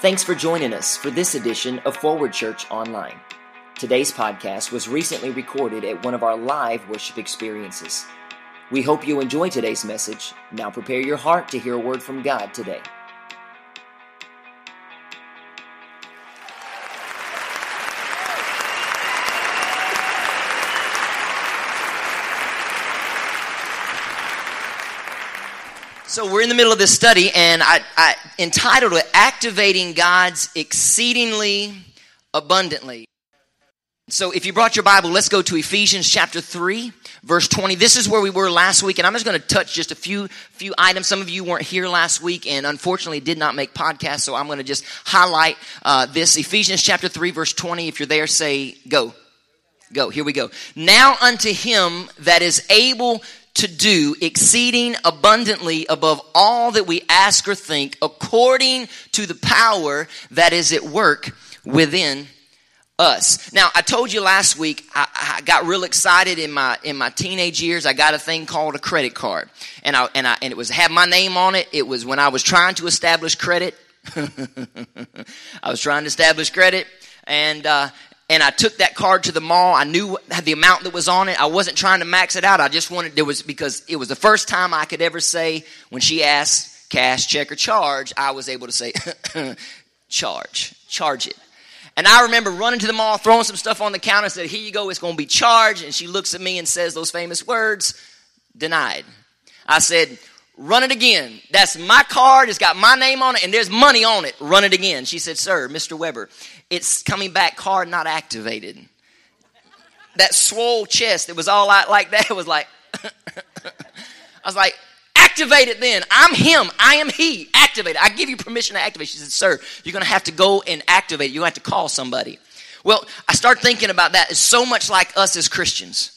Thanks for joining us for this edition of Forward Church Online. Today's podcast was recently recorded at one of our live worship experiences. We hope you enjoy today's message. Now prepare your heart to hear a word from God today. So we're in the middle of this study, and I, I entitled it "Activating God's Exceedingly Abundantly." So if you brought your Bible, let's go to Ephesians chapter three, verse twenty. This is where we were last week, and I'm just going to touch just a few few items. Some of you weren't here last week, and unfortunately did not make podcasts, so I'm going to just highlight uh, this. Ephesians chapter three, verse twenty. If you're there, say go. Go. Here we go. Now unto him that is able to do exceeding abundantly above all that we ask or think according to the power that is at work within us. Now, I told you last week I, I, got real excited in my in my teenage years. I got a thing called a credit card, and I and I and it was had my name on it. It was when I was trying to establish credit. I was trying to establish credit, and uh, and I took that card to the mall. I knew the amount that was on it. I wasn't trying to max it out. I just wanted, there was, because it was the first time I could ever say, when she asked cash, check, or charge, I was able to say, charge, charge it. And I remember running to the mall, throwing some stuff on the counter, said, here you go, it's going to be charged. And she looks at me and says those famous words, denied. I said, run it again. That's my card. It's got my name on it and there's money on it. Run it again. She said, Sir, Mr. Weber, it's coming back hard, not activated. That swole chest that was all out like that was like, I was like, activate it then. I'm him. I am he. Activate it. I give you permission to activate. She said, Sir, you're going to have to go and activate. You're going to have to call somebody. Well, I start thinking about that. It's so much like us as Christians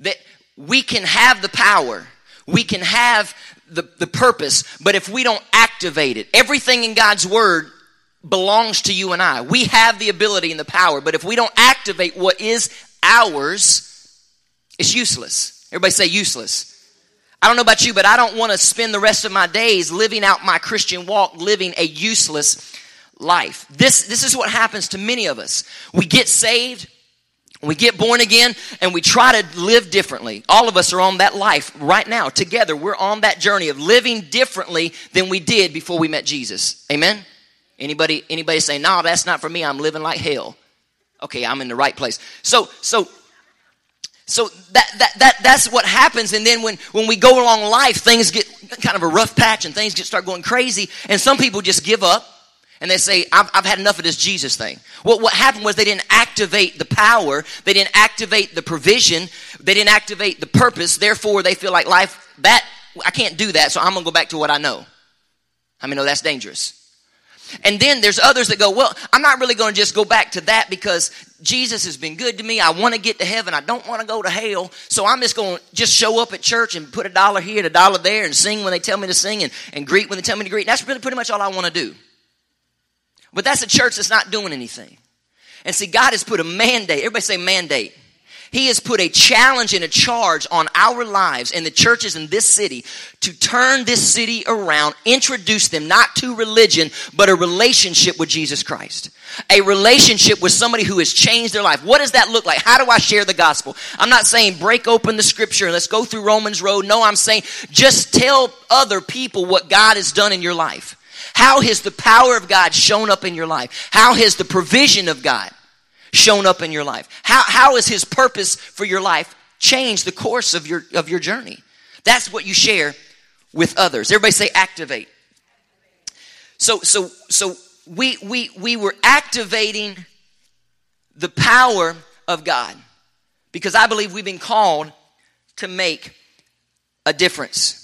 that we can have the power, we can have the, the purpose, but if we don't activate it, everything in God's Word belongs to you and I. We have the ability and the power, but if we don't activate what is ours, it's useless. Everybody say useless. I don't know about you, but I don't want to spend the rest of my days living out my Christian walk, living a useless life. This, this is what happens to many of us. We get saved, we get born again and we try to live differently. All of us are on that life right now together. We're on that journey of living differently than we did before we met Jesus. Amen. Anybody anybody say, "No, that's not for me. I'm living like hell." Okay, I'm in the right place. So so so that, that, that, that's what happens. And then when, when we go along life, things get kind of a rough patch and things get start going crazy. And some people just give up and they say, I've, I've, had enough of this Jesus thing. Well, what happened was they didn't activate the power, they didn't activate the provision, they didn't activate the purpose. Therefore, they feel like life, that, I can't do that, so I'm gonna go back to what I know. I mean, no, that's dangerous. And then there's others that go, well, I'm not really going to just go back to that because Jesus has been good to me. I want to get to heaven. I don't want to go to hell. So I'm just going to just show up at church and put a dollar here and a dollar there and sing when they tell me to sing and, and greet when they tell me to greet. That's really pretty much all I want to do. But that's a church that's not doing anything. And see, God has put a mandate. Everybody say mandate. He has put a challenge and a charge on our lives and the churches in this city to turn this city around, introduce them not to religion, but a relationship with Jesus Christ. A relationship with somebody who has changed their life. What does that look like? How do I share the gospel? I'm not saying break open the scripture and let's go through Romans Road. No, I'm saying just tell other people what God has done in your life. How has the power of God shown up in your life? How has the provision of God shown up in your life? How, how has His purpose for your life changed the course of your, of your journey? That's what you share with others. Everybody say activate. So, so, so we, we, we were activating the power of God because I believe we've been called to make a difference.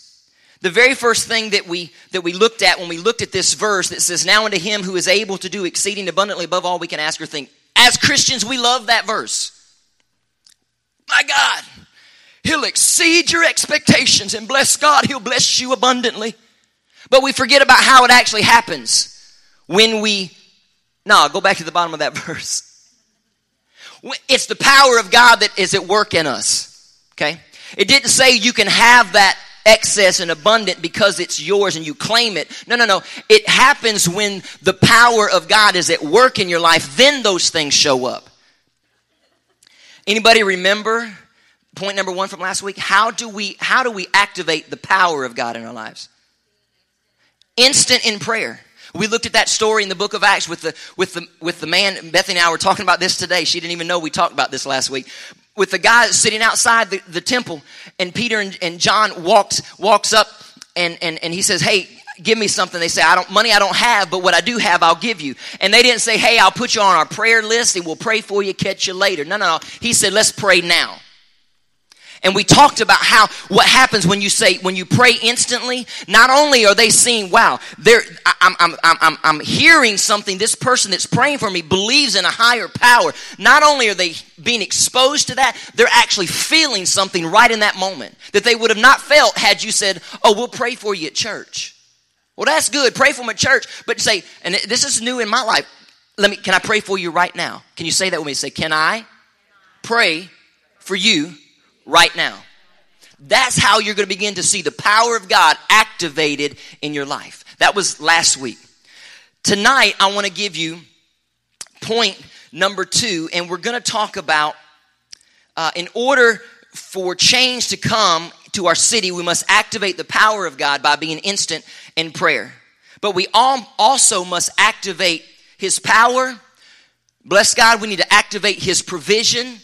The very first thing that we that we looked at when we looked at this verse that says, Now unto him who is able to do exceeding abundantly above all we can ask or think. As Christians, we love that verse. My God, He'll exceed your expectations and bless God, He'll bless you abundantly. But we forget about how it actually happens when we. No, go back to the bottom of that verse. It's the power of God that is at work in us. Okay? It didn't say you can have that excess and abundant because it's yours and you claim it. No, no, no. It happens when the power of God is at work in your life, then those things show up. Anybody remember point number 1 from last week? How do we how do we activate the power of God in our lives? Instant in prayer. We looked at that story in the book of Acts with the with the with the man Bethany and I were talking about this today. She didn't even know we talked about this last week. With the guy sitting outside the, the temple, and Peter and, and John walks walks up and, and and he says, Hey, give me something. They say, I don't money I don't have, but what I do have, I'll give you. And they didn't say, Hey, I'll put you on our prayer list and we'll pray for you, catch you later. No, no, no. He said, Let's pray now. And we talked about how what happens when you say when you pray instantly. Not only are they seeing, wow, they're I'm I'm I'm I'm hearing something. This person that's praying for me believes in a higher power. Not only are they being exposed to that, they're actually feeling something right in that moment that they would have not felt had you said, "Oh, we'll pray for you at church." Well, that's good. Pray for at church, but say, and this is new in my life. Let me. Can I pray for you right now? Can you say that with me? Say, can I pray for you right now. That's how you're going to begin to see the power of God activated in your life. That was last week. Tonight, I want to give you point number two, and we're going to talk about uh, in order for change to come to our city, we must activate the power of God by being instant in prayer. But we all also must activate His power. Bless God, we need to activate His provision,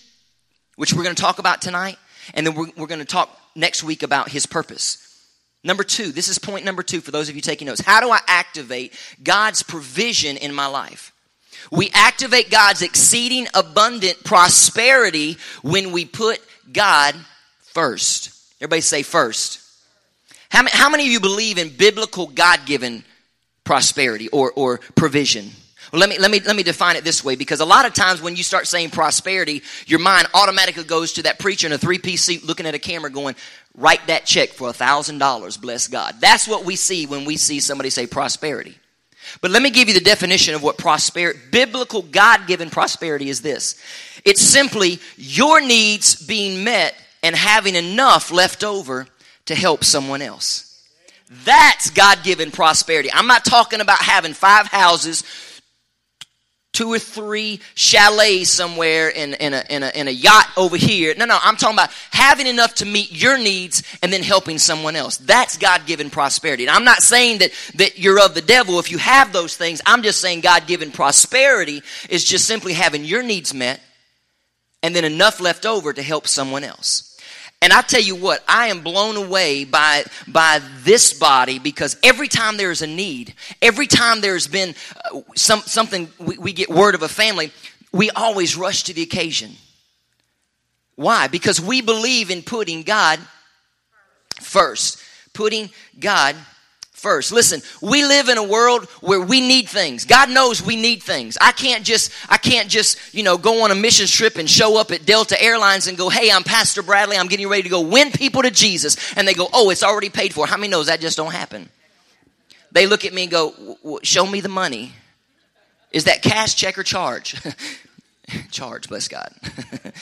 which we're going to talk about tonight. And then we're, we're going to talk next week about his purpose. Number two, this is point number two for those of you taking notes. How do I activate God's provision in my life? We activate God's exceeding abundant prosperity when we put God first. Everybody say first. How many, how many of you believe in biblical God given prosperity or, or provision? Well, let me, let, me, let me define it this way because a lot of times when you start saying prosperity, your mind automatically goes to that preacher in a three piece suit looking at a camera going, write that check for a $1,000, bless God. That's what we see when we see somebody say prosperity. But let me give you the definition of what prosperity, biblical God given prosperity is this it's simply your needs being met and having enough left over to help someone else. That's God given prosperity. I'm not talking about having five houses, two or three chalets somewhere in, in, a, a, a yacht over here. No, no, I'm talking about having enough to meet your needs and then helping someone else. That's God given prosperity. And I'm not saying that, that you're of the devil if you have those things. I'm just saying God given prosperity is just simply having your needs met and then enough left over to help someone else. And I tell you what, I am blown away by, by this body because every time there's a need, every time there's been uh, some, something, we, we get word of a family, we always rush to the occasion. Why? Because we believe in putting God first. Putting God first. Listen, we live in a world where we need things. God knows we need things. I can't just I can't just, you know, go on a mission trip and show up at Delta Airlines and go, "Hey, I'm Pastor Bradley. I'm getting ready to go win people to Jesus." And they go, "Oh, it's already paid for." How many knows that just don't happen? They look at me and go, "Show me the money." Is that cash, check, or charge? charge, bless God.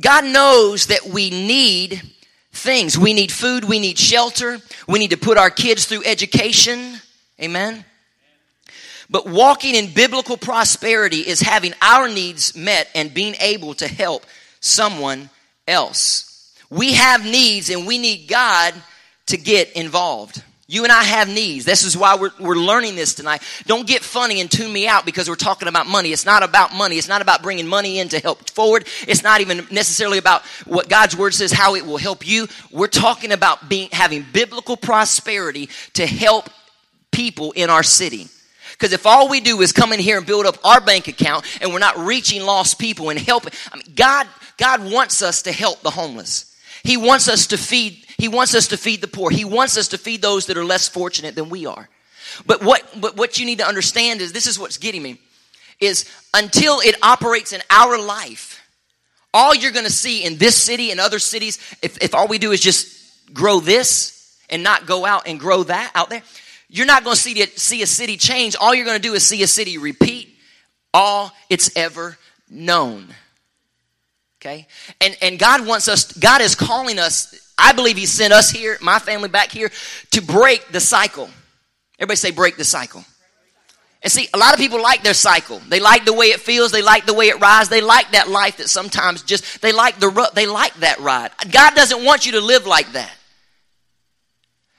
God knows that we need things. We need food, we need shelter, we need to put our kids through education. Amen. But walking in biblical prosperity is having our needs met and being able to help someone else. We have needs and we need God to get involved. You and I have needs. This is why we're, we're learning this tonight. Don't get funny and tune me out because we're talking about money. It's not about money. It's not about bringing money in to help forward. It's not even necessarily about what God's word says, how it will help you. We're talking about being, having biblical prosperity to help people in our city. Because if all we do is come in here and build up our bank account and we're not reaching lost people and helping, I mean, God, God wants us to help the homeless. He wants us to feed he wants us to feed the poor. He wants us to feed those that are less fortunate than we are. But what, but what you need to understand is this is what's getting me is until it operates in our life, all you're going to see in this city and other cities, if, if all we do is just grow this and not go out and grow that out there, you're not going to see, see a city change. All you're going to do is see a city repeat all it's ever known. Okay? And, and God wants us, God is calling us I believe He sent us here, my family back here, to break the cycle. Everybody say, break the cycle. And see, a lot of people like their cycle. They like the way it feels. They like the way it rides. They like that life that sometimes just, they like the, they like that ride. God doesn't want you to live like that.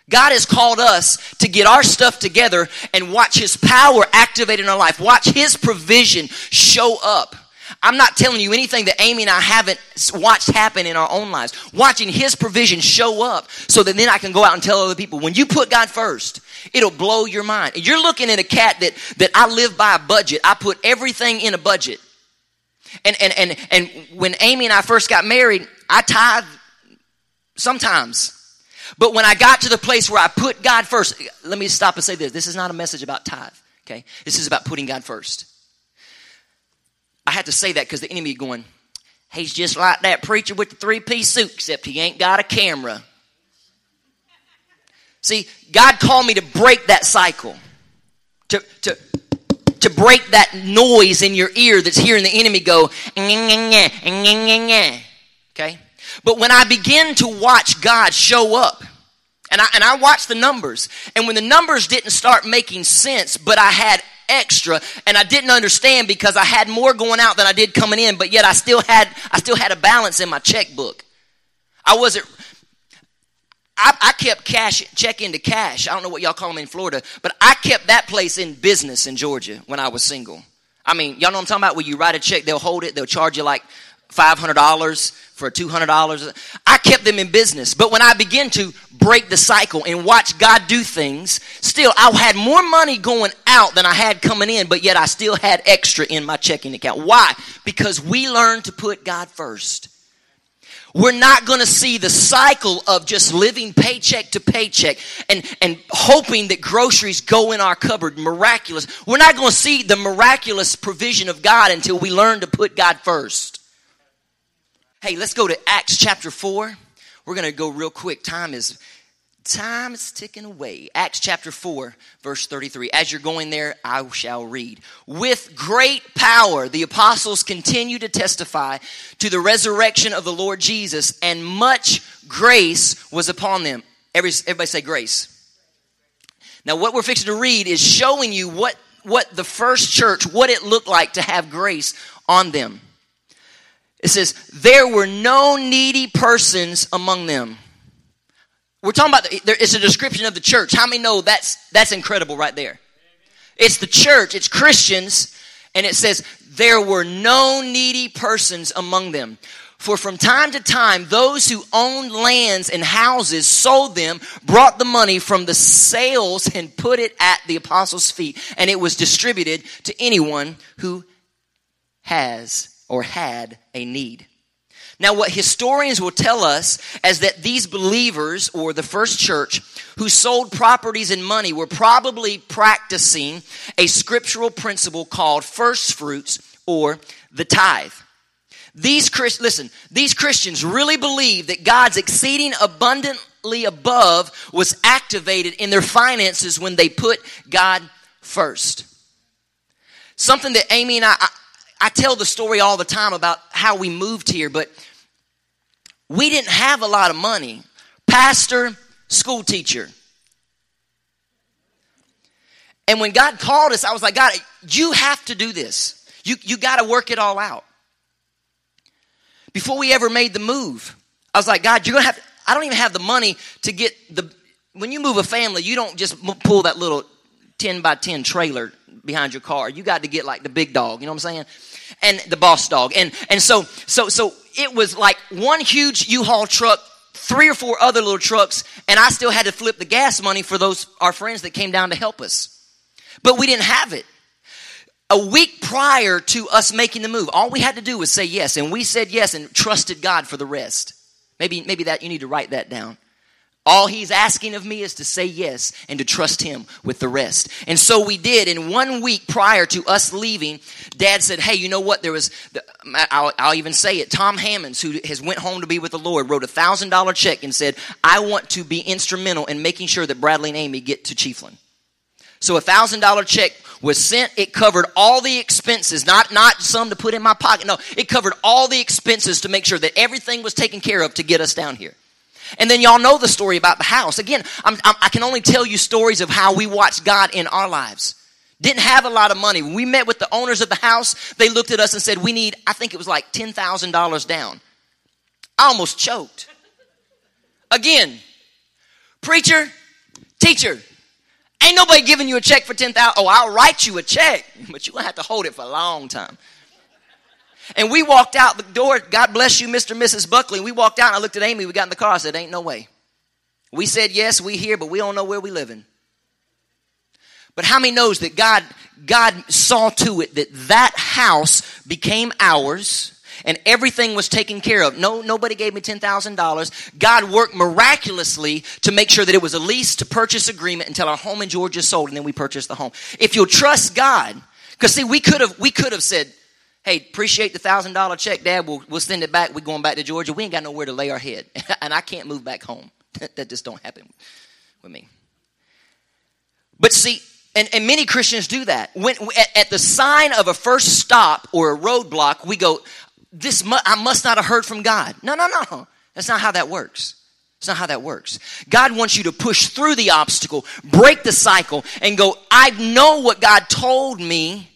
God has called us to get our stuff together and watch His power activate in our life. Watch His provision show up. I'm not telling you anything that Amy and I haven't watched happen in our own lives. Watching His provision show up so that then I can go out and tell other people. When you put God first, it'll blow your mind. And you're looking at a cat that, that I live by a budget. I put everything in a budget. And, and, and, and when Amy and I first got married, I tithe sometimes. But when I got to the place where I put God first, let me stop and say this. This is not a message about tithe, okay? This is about putting God first. I had to say that because the enemy going, he's just like that preacher with the three piece suit, except he ain't got a camera. See, God called me to break that cycle, to, to, to break that noise in your ear that's hearing the enemy go, okay? But when I begin to watch God show up, and I, and I watched the numbers, and when the numbers didn't start making sense, but I had extra and I didn't understand because I had more going out than I did coming in, but yet I still had I still had a balance in my checkbook. I wasn't I, I, kept cash check into cash. I don't know what y'all call them in Florida, but I kept that place in business in Georgia when I was single. I mean, y'all know what I'm talking about? Where you write a check, they'll hold it, they'll charge you like $500 for $200. I kept them in business. But when I began to break the cycle and watch God do things, still I had more money going out than I had coming in, but yet I still had extra in my checking account. Why? Because we learned to put God first. We're not going to see the cycle of just living paycheck to paycheck and, and hoping that groceries go in our cupboard miraculous. We're not going to see the miraculous provision of God until we learn to put God first. Hey, let's go to Acts chapter 4. We're going to go real quick. Time is time is ticking away. Acts chapter 4, verse 33. As you're going there, I shall read. With great power, the apostles continue to testify to the resurrection of the Lord Jesus, and much grace was upon them. everybody say grace. Now, what we're fixing to read is showing you what, what the first church, what it looked like to have grace on them. It says, There were no needy persons among them. We're talking about, it's a description of the church. How many know that's, that's incredible right there? It's the church, it's Christians, and it says, There were no needy persons among them. For from time to time, those who owned lands and houses sold them, brought the money from the sales, and put it at the apostles' feet, and it was distributed to anyone who has or had a need. Now, what historians will tell us is that these believers, or the first church, who sold properties and money, were probably practicing a scriptural principle called first fruits or the tithe. These Christ, listen, these Christians really believe that God's exceeding abundantly above was activated in their finances when they put God first. Something that Amy and I, I I tell the story all the time about how we moved here, but we didn't have a lot of money. Pastor, school teacher. And when God called us, I was like, God, you have to do this. You, you got to work it all out. Before we ever made the move, I was like, God, you're going to have, I don't even have the money to get the, when you move a family, you don't just pull that little 10 by 10 trailer behind your car. You got to get like the big dog, you know what I'm saying? And the boss dog. And and so so so it was like one huge U-Haul truck, three or four other little trucks, and I still had to flip the gas money for those our friends that came down to help us. But we didn't have it. A week prior to us making the move, all we had to do was say yes, and we said yes and trusted God for the rest. Maybe maybe that you need to write that down. All he's asking of me is to say yes and to trust him with the rest. And so we did. And one week prior to us leaving, dad said, Hey, you know what? There was, I'll, I'll even say it. Tom Hammonds, who has went home to be with the Lord, wrote a thousand dollar check and said, I want to be instrumental in making sure that Bradley and Amy get to Chiefland. So a thousand dollar check was sent. It covered all the expenses, not, not some to put in my pocket. No, it covered all the expenses to make sure that everything was taken care of to get us down here. And then y'all know the story about the house. Again, I'm, I'm, i can only tell you stories of how we watched God in our lives. Didn't have a lot of money. When we met with the owners of the house, they looked at us and said, We need, I think it was like $10,000 down. I almost choked. Again, preacher, teacher, ain't nobody giving you a check for 10000 Oh, I'll write you a check, but you're going to have to hold it for a long time. And we walked out the door. God bless you, Mr. and Mrs. Buckley. We walked out and I looked at Amy. We got in the car. I said, Ain't no way. We said, Yes, we here, but we don't know where we living. But how many knows that God, God saw to it that that house became ours and everything was taken care of. No, nobody gave me $10,000. God worked miraculously to make sure that it was a lease to purchase agreement until our home in Georgia sold and then we purchased the home. If you'll trust God, because see, we could have, we could have said, Hey, appreciate the thousand dollar check, Dad. We'll, we'll send it back. We're going back to Georgia. We ain't got nowhere to lay our head. and I can't move back home. that just don't happen with me. But see, and, and many Christians do that. When at, at, the sign of a first stop or a roadblock, we go, "This mu- I must not have heard from God." No, no, no. That's not how that works. That's not how that works. God wants you to push through the obstacle, break the cycle, and go, "I know what God told me."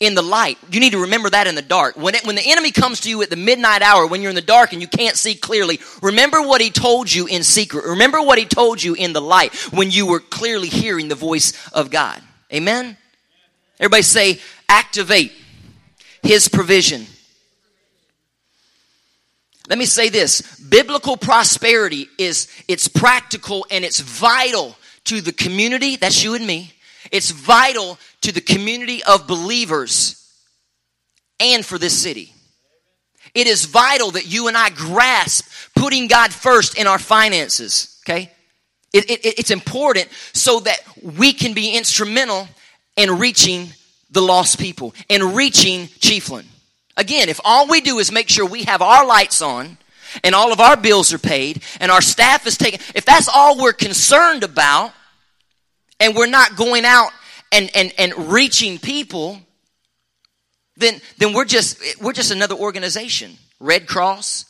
In the light. You need to remember that in the dark. When, it, when the enemy comes to you at the midnight hour, when you're in the dark and you can't see clearly, remember what he told you in secret. Remember what he told you in the light when you were clearly hearing the voice of God. Amen? Everybody say, activate his provision. Let me say this. Biblical prosperity is, it's practical and it's vital to the community, that's you and me, it's vital to the community of believers and for this city. It is vital that you and I grasp putting God first in our finances, okay? It, it, it's important so that we can be instrumental in reaching the lost people and reaching Chiefland. Again, if all we do is make sure we have our lights on and all of our bills are paid and our staff is taken, if that's all we're concerned about, and we're not going out and, and, and reaching people, then, then we're just we're just another organization. Red Cross.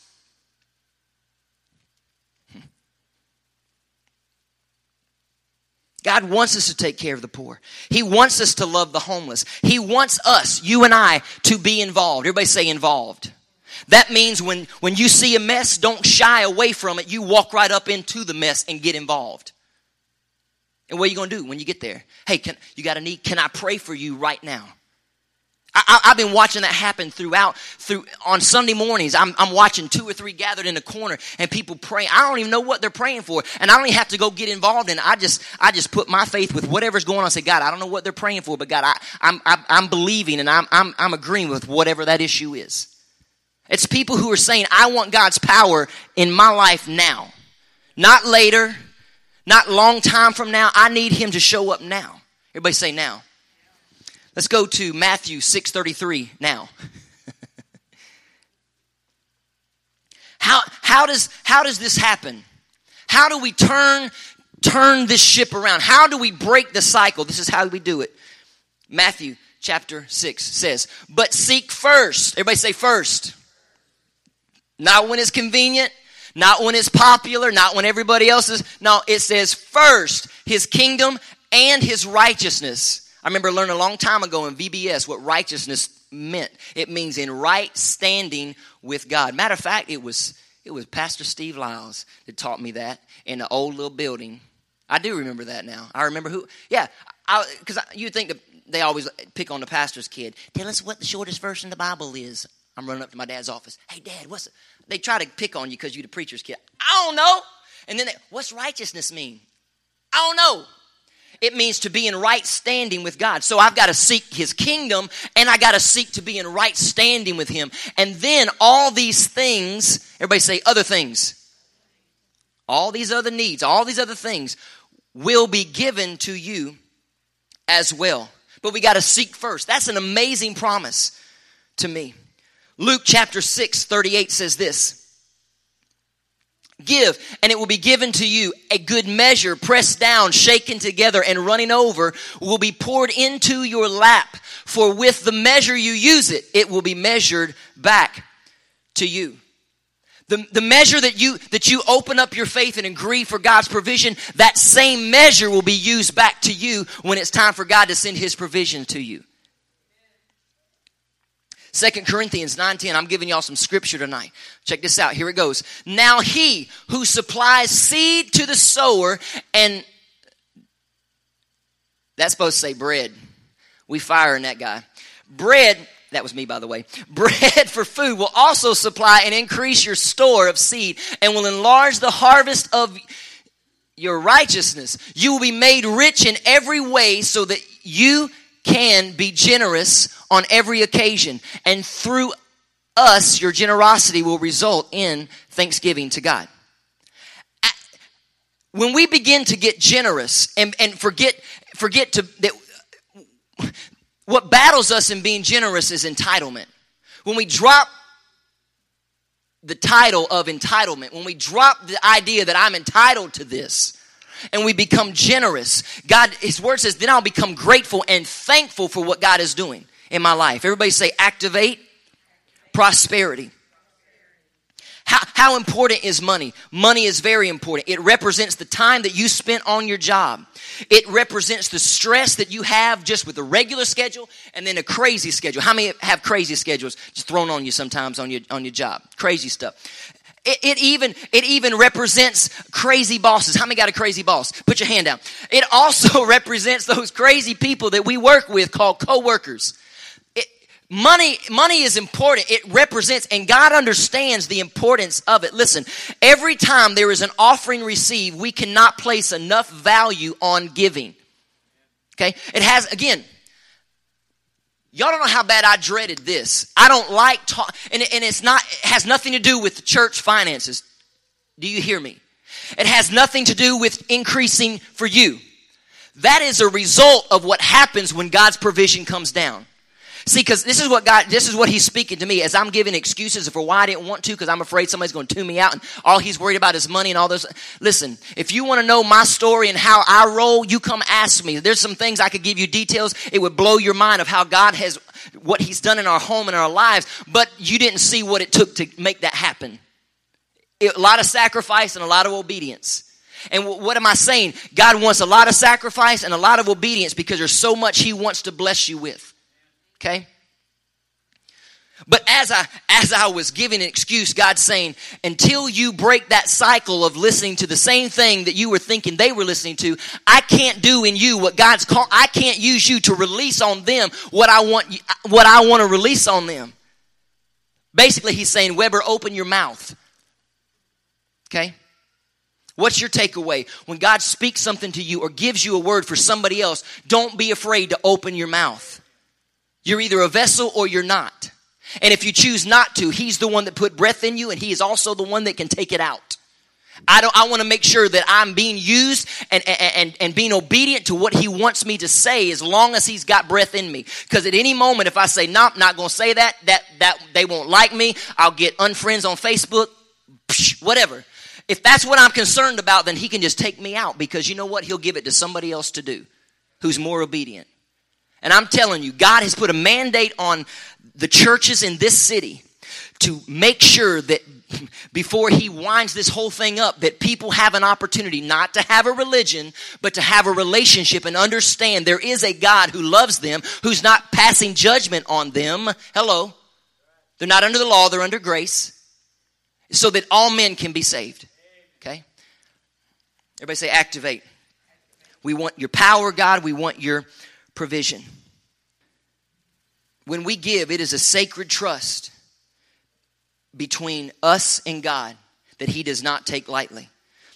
God wants us to take care of the poor. He wants us to love the homeless. He wants us, you and I, to be involved. Everybody say involved. That means when, when you see a mess, don't shy away from it. You walk right up into the mess and get involved. And what are you going to do when you get there? Hey, can, you got a need? Can I pray for you right now? I, have been watching that happen throughout. Through on Sunday mornings, I'm, I'm watching two or three gathered in a corner and people praying. I don't even know what they're praying for, and I don't even have to go get involved in. it. I just I just put my faith with whatever's going on. I say, God, I don't know what they're praying for, but God, I, I'm I'm, I'm believing and I'm, I'm I'm agreeing with whatever that issue is. It's people who are saying, I want God's power in my life now, not later, not long time from now. I need him to show up now. Everybody say now. Let's go to Matthew 6:33 now. how, how, does, how does this happen? How do we turn, turn this ship around? How do we break the cycle? This is how we do it. Matthew chapter 6 says, But seek first. Everybody say first. Not when it's convenient, not when it's popular, not when everybody else is. No, it says first his kingdom and his righteousness. I remember learning a long time ago in VBS what righteousness meant. It means in right standing with God. Matter of fact, it was it was Pastor Steve Lyles that taught me that in the old little building. I do remember that now. I remember who. Yeah, because you think they always pick on the pastor's kid. Tell us what the shortest verse in the Bible is. I'm running up to my dad's office. Hey, Dad, what's it? They try to pick on you because you're the preacher's kid. I don't know. And then, they, what's righteousness mean? I don't know. It means to be in right standing with God. So I've got to seek His kingdom and I got to seek to be in right standing with Him. And then all these things, everybody say other things. All these other needs, all these other things will be given to you as well. But we got to seek first. That's an amazing promise to me. Luke chapter 6, 38 says this. Give, and it will be given to you a good measure, pressed down, shaken together, and running over, will be poured into your lap. For with the measure you use it, it will be measured back to you. The, the measure that you that you open up your faith and agree for God's provision, that same measure will be used back to you when it's time for God to send his provision to you. Second Corinthians 9:10. I'm giving y'all some scripture tonight. Check this out. Here it goes. Now he who supplies seed to the sower and that's supposed to say bread. We firing that guy. Bread that was me, by the way. Bread for food will also supply and increase your store of seed and will enlarge the harvest of your righteousness. You will be made rich in every way so that you can be generous on every occasion. And through us, your generosity will result in thanksgiving to God. When we begin to get generous and, and forget, forget to, that what battles us in being generous is entitlement. When we drop the title of entitlement, when we drop the idea that I'm entitled to this, and we become generous, God, His Word says, then I'll become grateful and thankful for what God is doing in my life. Everybody say, activate prosperity. How, how important is money? Money is very important. It represents the time that you spent on your job. It represents the stress that you have just with a regular schedule and then a crazy schedule. How many have crazy schedules just thrown on you sometimes on your, on your job? Crazy stuff. It, it, even it even represents crazy bosses. How many got a crazy boss? Put your hand down. It also represents those crazy people that we work with called coworkers. Money, money is important. It represents, and God understands the importance of it. Listen, every time there is an offering received, we cannot place enough value on giving. Okay? It has, again, y'all don't know how bad I dreaded this. I don't like talk, and, and it's not, it has nothing to do with the church finances. Do you hear me? It has nothing to do with increasing for you. That is a result of what happens when God's provision comes down. See, because this is what God, this is what He's speaking to me as I'm giving excuses for why I didn't want to, because I'm afraid somebody's going to tune me out, and all He's worried about is money and all this. Listen, if you want to know my story and how I roll, you come ask me. There's some things I could give you details. It would blow your mind of how God has, what He's done in our home and our lives, but you didn't see what it took to make that happen. It, a lot of sacrifice and a lot of obedience. And what am I saying? God wants a lot of sacrifice and a lot of obedience because there's so much He wants to bless you with. Okay? But as I as I was giving an excuse, God's saying, until you break that cycle of listening to the same thing that you were thinking they were listening to, I can't do in you what God's called. I can't use you to release on them what I want what I want to release on them. Basically, he's saying, Weber, open your mouth. Okay? What's your takeaway? When God speaks something to you or gives you a word for somebody else, don't be afraid to open your mouth. You're either a vessel or you're not. And if you choose not to, He's the one that put breath in you and He is also the one that can take it out. I don't, I want to make sure that I'm being used and, and, and being obedient to what he wants me to say as long as he's got breath in me. Cause at any moment, if I say, no, nope, not going to say that, that, that they won't like me. I'll get unfriends on Facebook, whatever. If that's what I'm concerned about, then he can just take me out because you know what? He'll give it to somebody else to do who's more obedient. And I'm telling you, God has put a mandate on the churches in this city to make sure that before he winds this whole thing up that people have an opportunity not to have a religion but to have a relationship and understand there is a God who loves them who's not passing judgment on them. Hello. They're not under the law they're under grace so that all men can be saved. Okay? Everybody say activate. We want your power God. We want your provision. When we give, it is a sacred trust between us and God that He does not take lightly.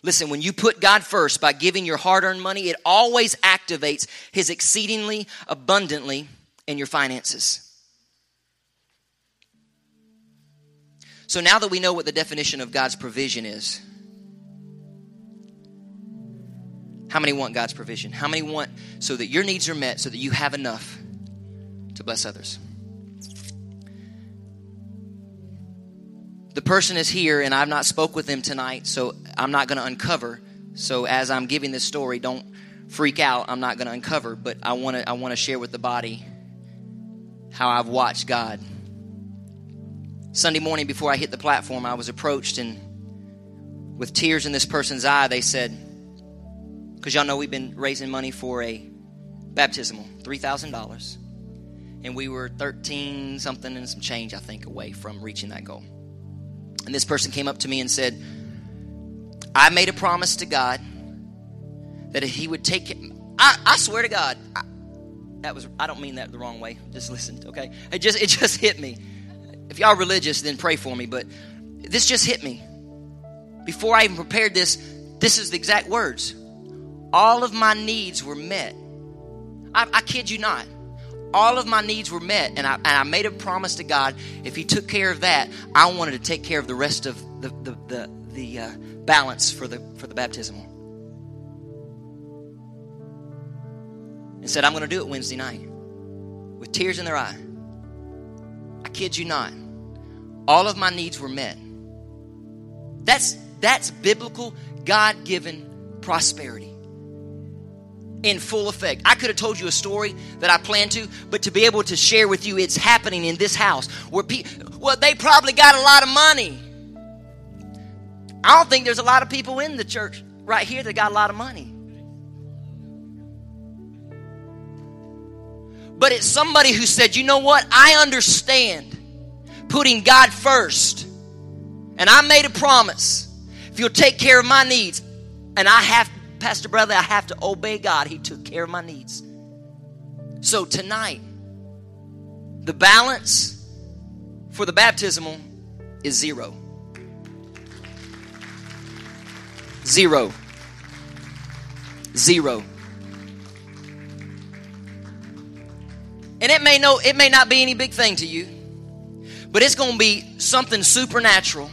Listen, when you put God first by giving your hard earned money, it always activates His exceedingly abundantly in your finances. So now that we know what the definition of God's provision is, How many want God's provision? How many want so that your needs are met, so that you have enough to bless others? The person is here, and I've not spoke with them tonight, so I'm not going to uncover. So as I'm giving this story, don't freak out. I'm not going to uncover, but I want to I want to share with the body how I've watched God Sunday morning before I hit the platform, I was approached and with tears in this person's eye, they said, because y'all know we've been raising money for a baptismal, $3,000. And we were 13 something and some change, I think, away from reaching that goal. And this person came up to me and said, I made a promise to God that he would take it. I, I swear to God, I, that was I don't mean that the wrong way. Just listen, okay? It just it just hit me. If y'all religious, then pray for me. But this just hit me. Before I even prepared this, this is the exact words. All of my needs were met. I, I kid you not. All of my needs were met, and I, and I made a promise to God. If He took care of that, I wanted to take care of the rest of the the the, the uh, balance for the for the baptismal. And said, "I'm going to do it Wednesday night," with tears in their eye. I kid you not. All of my needs were met. That's that's biblical, God given prosperity in full effect. I could have told you a story that I planned to, but to be able to share with you, it's happening in this house where people, well, they probably got a lot of money. I don't think there's a lot of people in the church right here that got a lot of money. But it's somebody who said, you know what? I understand putting God first. And I made a promise if you'll take care of my needs, and I have, Pastor Bradley, I have to obey God. He took care of my needs. So tonight, the balance for the baptismal is zero. Zero. Zero. And it may know it may not be any big thing to you, but it's going to be something supernatural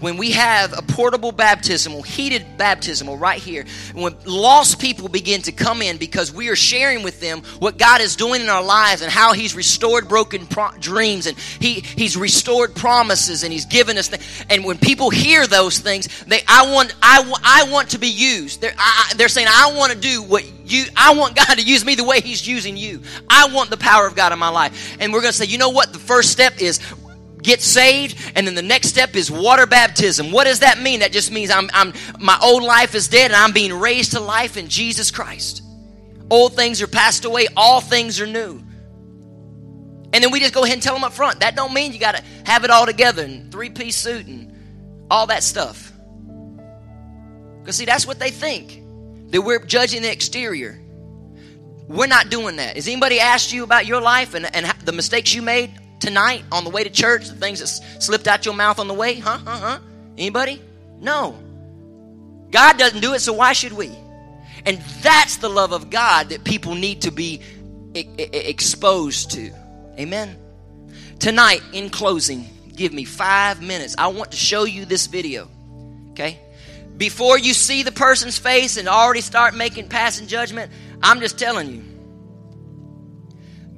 when we have a portable baptismal, heated baptismal right here, when lost people begin to come in because we are sharing with them what God is doing in our lives and how He's restored broken pro- dreams and he, He's restored promises and He's given us. And when people hear those things, they I want I, I want to be used. They're, I, they're saying I want to do what you. I want God to use me the way He's using you. I want the power of God in my life. And we're going to say, you know what? The first step is get saved and then the next step is water baptism. What does that mean? That just means I'm, I'm my old life is dead and i'm being raised to life in jesus christ. Old things are passed away all things are new. And then we just go ahead and tell them up front. That don't mean you got to have it all together and three-piece suit and all that stuff. Because see that's what they think that we're judging the exterior. We're not doing that. Has anybody asked you about your life and, and the mistakes you made tonight on the way to church, the things that slipped out your mouth on the way? Huh? Huh? Huh? Anybody? No. God doesn't do it, so why should we? And that's the love of God that people need to be e- exposed to. Amen. Tonight, in closing, give me five minutes. I want to show you this video. Okay? Before you see the person's face and already start making passing judgment, I'm just telling you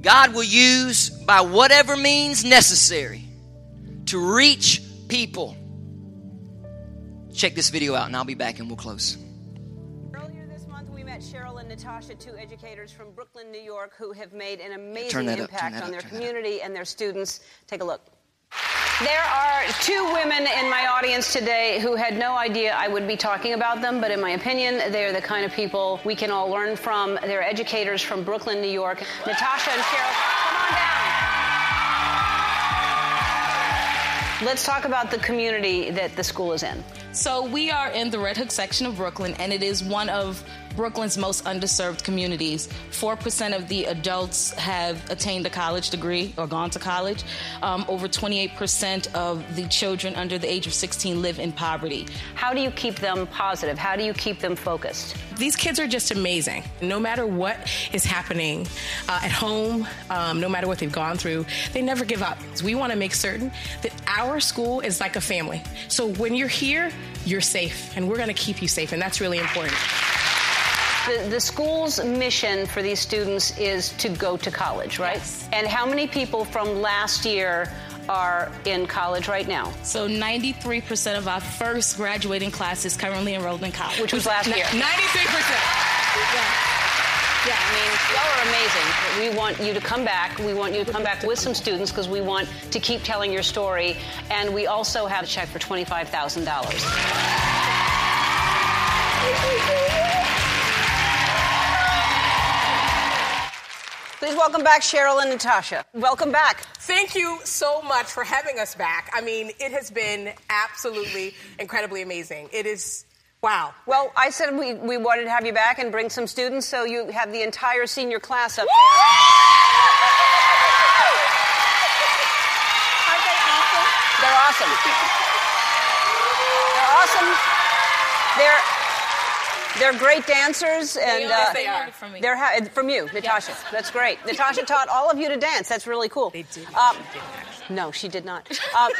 God will use by whatever means necessary to reach people. Check this video out and I'll be back and we'll close. Earlier this month, we met Cheryl and Natasha, two educators from Brooklyn, New York, who have made an amazing impact on their community and their students. Take a look. There are two women in my audience today who had no idea I would be talking about them, but in my opinion, they're the kind of people we can all learn from. They're educators from Brooklyn, New York. Natasha and Cheryl, come on down. Let's talk about the community that the school is in. So, we are in the Red Hook section of Brooklyn, and it is one of Brooklyn's most underserved communities. 4% of the adults have attained a college degree or gone to college. Um, over 28% of the children under the age of 16 live in poverty. How do you keep them positive? How do you keep them focused? These kids are just amazing. No matter what is happening uh, at home, um, no matter what they've gone through, they never give up. We want to make certain that our school is like a family. So when you're here, you're safe, and we're going to keep you safe, and that's really important. The, the, school's mission for these students is to go to college, right? Yes. And how many people from last year are in college right now? So 93% of our first graduating class is currently enrolled in college. Which was last year? 93%. Yeah. Yeah, I mean, y'all are amazing. We want you to come back. We want you to come back with some students because we want to keep telling your story. And we also have a check for $25,000. Please welcome back Cheryl and Natasha. Welcome back. Thank you so much for having us back. I mean, it has been absolutely incredibly amazing. It is Wow. Well, I said we, we wanted to have you back and bring some students, so you have the entire senior class up there. Aren't they awesome? They're awesome. They're awesome. They're they're great dancers, and they, uh, they are. From they're ha- from you, Natasha. Yes. That's great. Natasha taught all of you to dance. That's really cool. They did. Um, no, she did not. Um,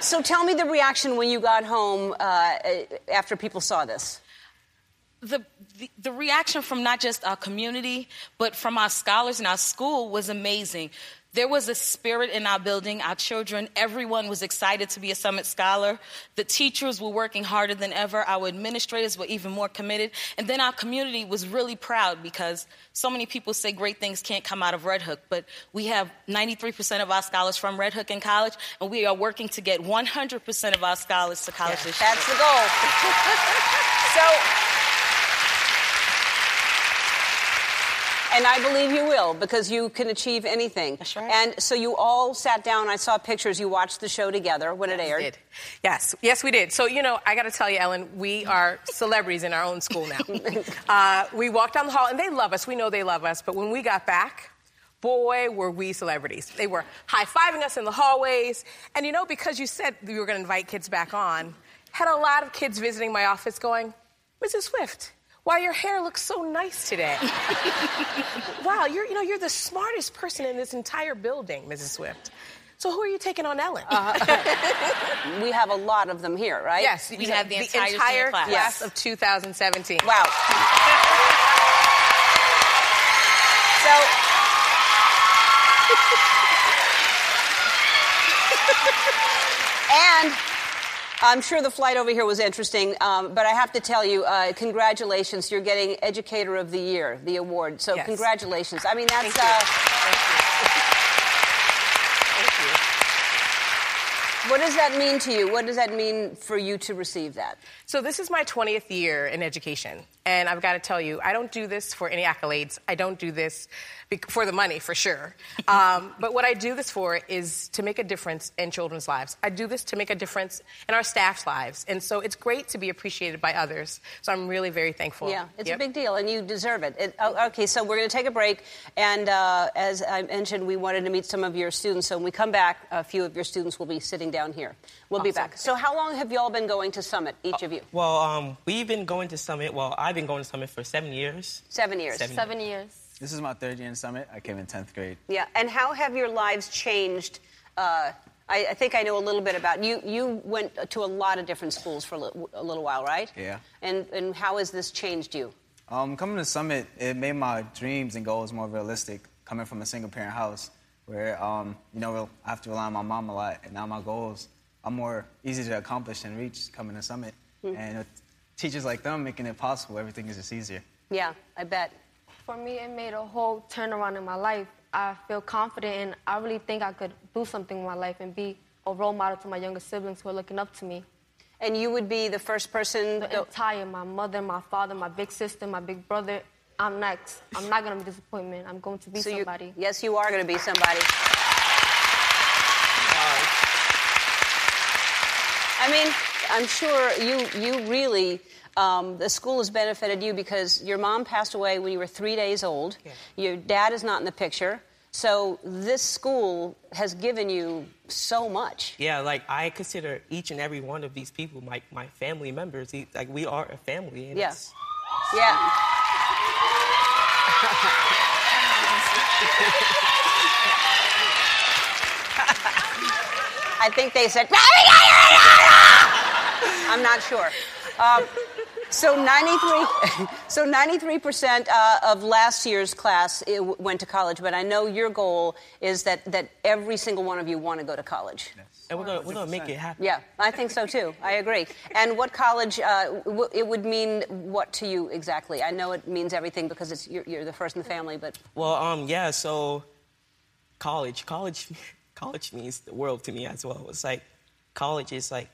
so tell me the reaction when you got home uh, after people saw this. The, the, the reaction from not just our community, but from our scholars in our school was amazing. There was a spirit in our building, our children, everyone was excited to be a Summit Scholar. The teachers were working harder than ever. Our administrators were even more committed. And then our community was really proud because so many people say great things can't come out of Red Hook, but we have 93% of our scholars from Red Hook in college, and we are working to get 100% of our scholars to college yeah, this year. That's the goal. so, And I believe you will because you can achieve anything. That's right. And so you all sat down. I saw pictures. You watched the show together when yes, it aired. We did. Yes, yes, we did. So you know, I got to tell you, Ellen, we are celebrities in our own school now. Uh, we walked down the hall, and they love us. We know they love us. But when we got back, boy, were we celebrities. They were high fiving us in the hallways. And you know, because you said you were going to invite kids back on, had a lot of kids visiting my office going, Mrs. Swift, wow, your hair looks so nice today. wow, you're, you know, you're the smartest person in this entire building, Mrs. Swift. So who are you taking on Ellen? Uh, we have a lot of them here, right? Yes, we have the, the entire, entire class, class of 2017. Wow. so. and I'm sure the flight over here was interesting, um, but I have to tell you, uh, congratulations. You're getting Educator of the Year, the award. So, yes. congratulations. I mean, that's. What does that mean to you? What does that mean for you to receive that? So, this is my 20th year in education. And I've got to tell you, I don't do this for any accolades. I don't do this for the money, for sure. Um, but what I do this for is to make a difference in children's lives. I do this to make a difference in our staff's lives. And so it's great to be appreciated by others. So I'm really very thankful. Yeah, it's yep. a big deal, and you deserve it. it oh, okay, so we're going to take a break. And uh, as I mentioned, we wanted to meet some of your students. So when we come back, a few of your students will be sitting down here. We'll awesome. be back. So how long have you all been going to Summit, each of you? Well, um, we've been going to Summit. Well, I've been going to Summit for seven years. Seven years. Seven, seven years. This is my third year in Summit. I came in 10th grade. Yeah, and how have your lives changed? Uh, I, I, think I know a little bit about you. You went to a lot of different schools for a little, a little while, right? Yeah. And and how has this changed you? Um, coming to Summit, it made my dreams and goals more realistic. Coming from a single parent house, where um, you know I have to rely on my mom a lot, and now my goals are more easy to accomplish and reach coming to Summit. Mm-hmm. And teachers like them making it possible, everything is just easier. Yeah, I bet. For me, it made a whole turnaround in my life. I feel confident and I really think I could do something in my life and be a role model to my younger siblings who are looking up to me. And you would be the first person? The entire, my mother, my father, my big sister, my big brother. I'm next. I'm not going to be disappointment. I'm going to be so somebody. You, yes, you are going to be somebody. I mean, I'm sure you, you really um, the school has benefited you because your mom passed away when you were three days old. Yeah. Your dad is not in the picture. So this school has given you so much. Yeah, like I consider each and every one of these people my, my family members. Like we are a family. yeah. Yeah. I think they said, I'm not sure. Um, So 93, so 93% uh, of last year's class went to college, but I know your goal is that, that every single one of you want to go to college. Yes. And we're going we're to make it happen. Yeah, I think so too. I agree. And what college, uh, w- it would mean what to you exactly? I know it means everything because it's, you're, you're the first in the family, but. Well, um, yeah, so college, college, college means the world to me as well. It's like college is like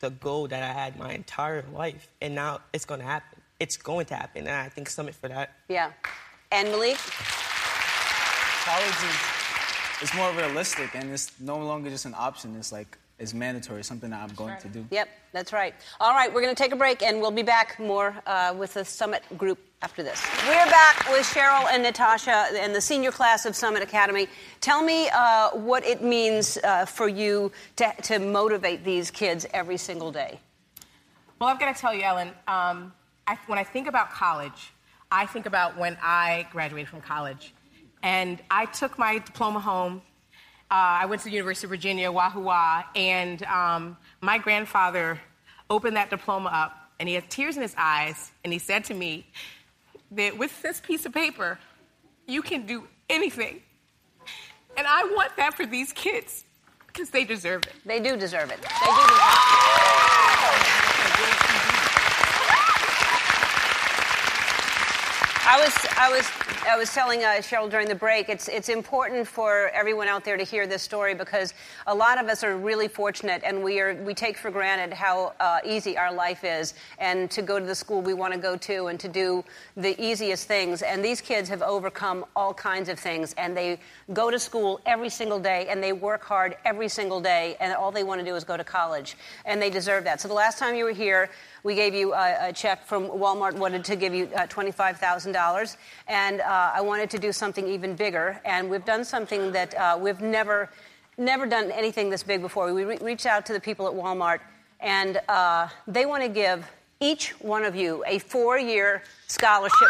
the goal that I had my entire life, and now it's going to happen. It's going to happen, and I think Summit for that. Yeah. And Malik? College is, is more realistic, and it's no longer just an option. It's like is mandatory, something that I'm going right. to do. Yep, that's right. All right, we're going to take a break and we'll be back more uh, with the Summit group after this. We're back with Cheryl and Natasha and the senior class of Summit Academy. Tell me uh, what it means uh, for you to, to, motivate these kids every single day. Well, I've got to tell you, Ellen, um, I, when I think about college, I think about when I graduated from college. And I took my diploma home uh, I went to the University of Virginia, Wahoo, and um, my grandfather opened that diploma up, and he had tears in his eyes, and he said to me that with this piece of paper, you can do anything. And I want that for these kids because they deserve it. They do deserve it. They do deserve it. I was, I was, I was telling uh, Cheryl during the break. It's, it's important for everyone out there to hear this story because a lot of us are really fortunate, and we are, we take for granted how uh, easy our life is, and to go to the school we want to go to, and to do the easiest things. And these kids have overcome all kinds of things, and they go to school every single day, and they work hard every single day, and all they want to do is go to college, and they deserve that. So the last time you were here, we gave you a, a check from Walmart, wanted to give you uh, $25,000. And uh, I wanted to do something even bigger. And we've done something that uh, we've never, never done anything this big before. We re- reached out to the people at Walmart, and they want to give each one of you a four year scholarship.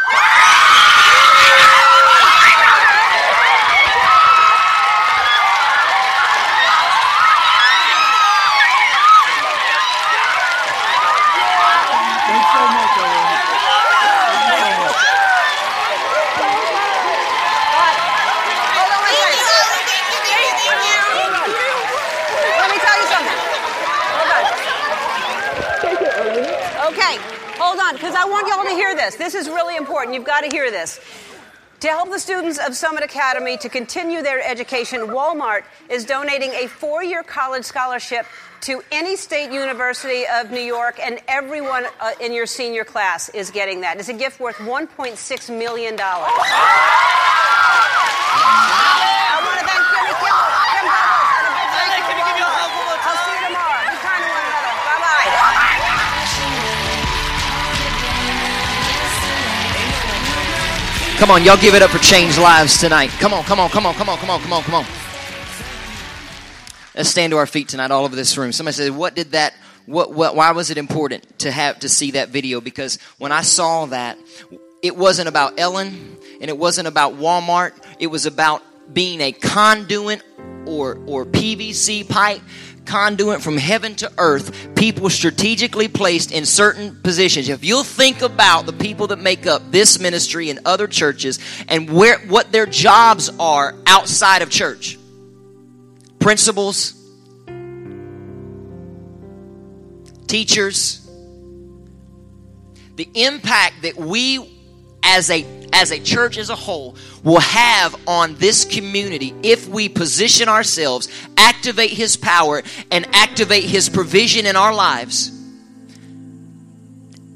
Because I want y'all to hear this. This is really important. You've got to hear this. To help the students of Summit Academy to continue their education, Walmart is donating a four year college scholarship to any state university of New York, and everyone uh, in your senior class is getting that. It's a gift worth $1.6 million. Come on, y'all give it up for Change Lives tonight. Come on, come on, come on, come on, come on, come on, come on. Let's stand to our feet tonight all over this room. Somebody said, What did that what, what why was it important to have to see that video? Because when I saw that, it wasn't about Ellen and it wasn't about Walmart. It was about being a conduit or or PVC pipe conduit from heaven to earth, people strategically placed in certain positions. If you'll think about the people that make up this ministry and other churches and where what their jobs are outside of church. Principals, teachers, the impact that we as a as a church as a whole will have on this community if we position ourselves, activate His power, and activate His provision in our lives.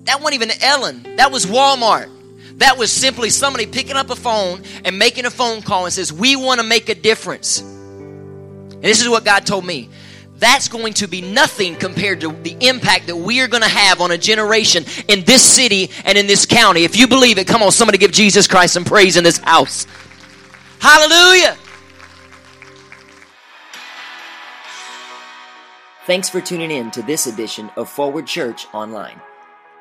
That wasn't even Ellen, that was Walmart. That was simply somebody picking up a phone and making a phone call and says, We want to make a difference. And this is what God told me that's going to be nothing compared to the impact that we are going to have on a generation in this city and in this county. If you believe it, come on, somebody give Jesus Christ some praise in this house. Hallelujah. Thanks for tuning in to this edition of Forward Church Online.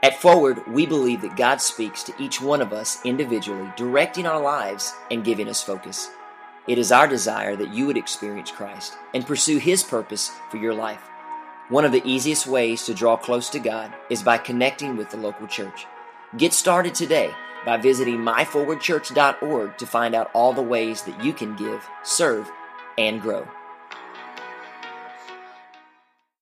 At Forward, we believe that God speaks to each one of us individually, directing our lives and giving us focus. It is our desire that you would experience Christ and pursue His purpose for your life. One of the easiest ways to draw close to God is by connecting with the local church. Get started today by visiting myforwardchurch.org to find out all the ways that you can give, serve, and grow.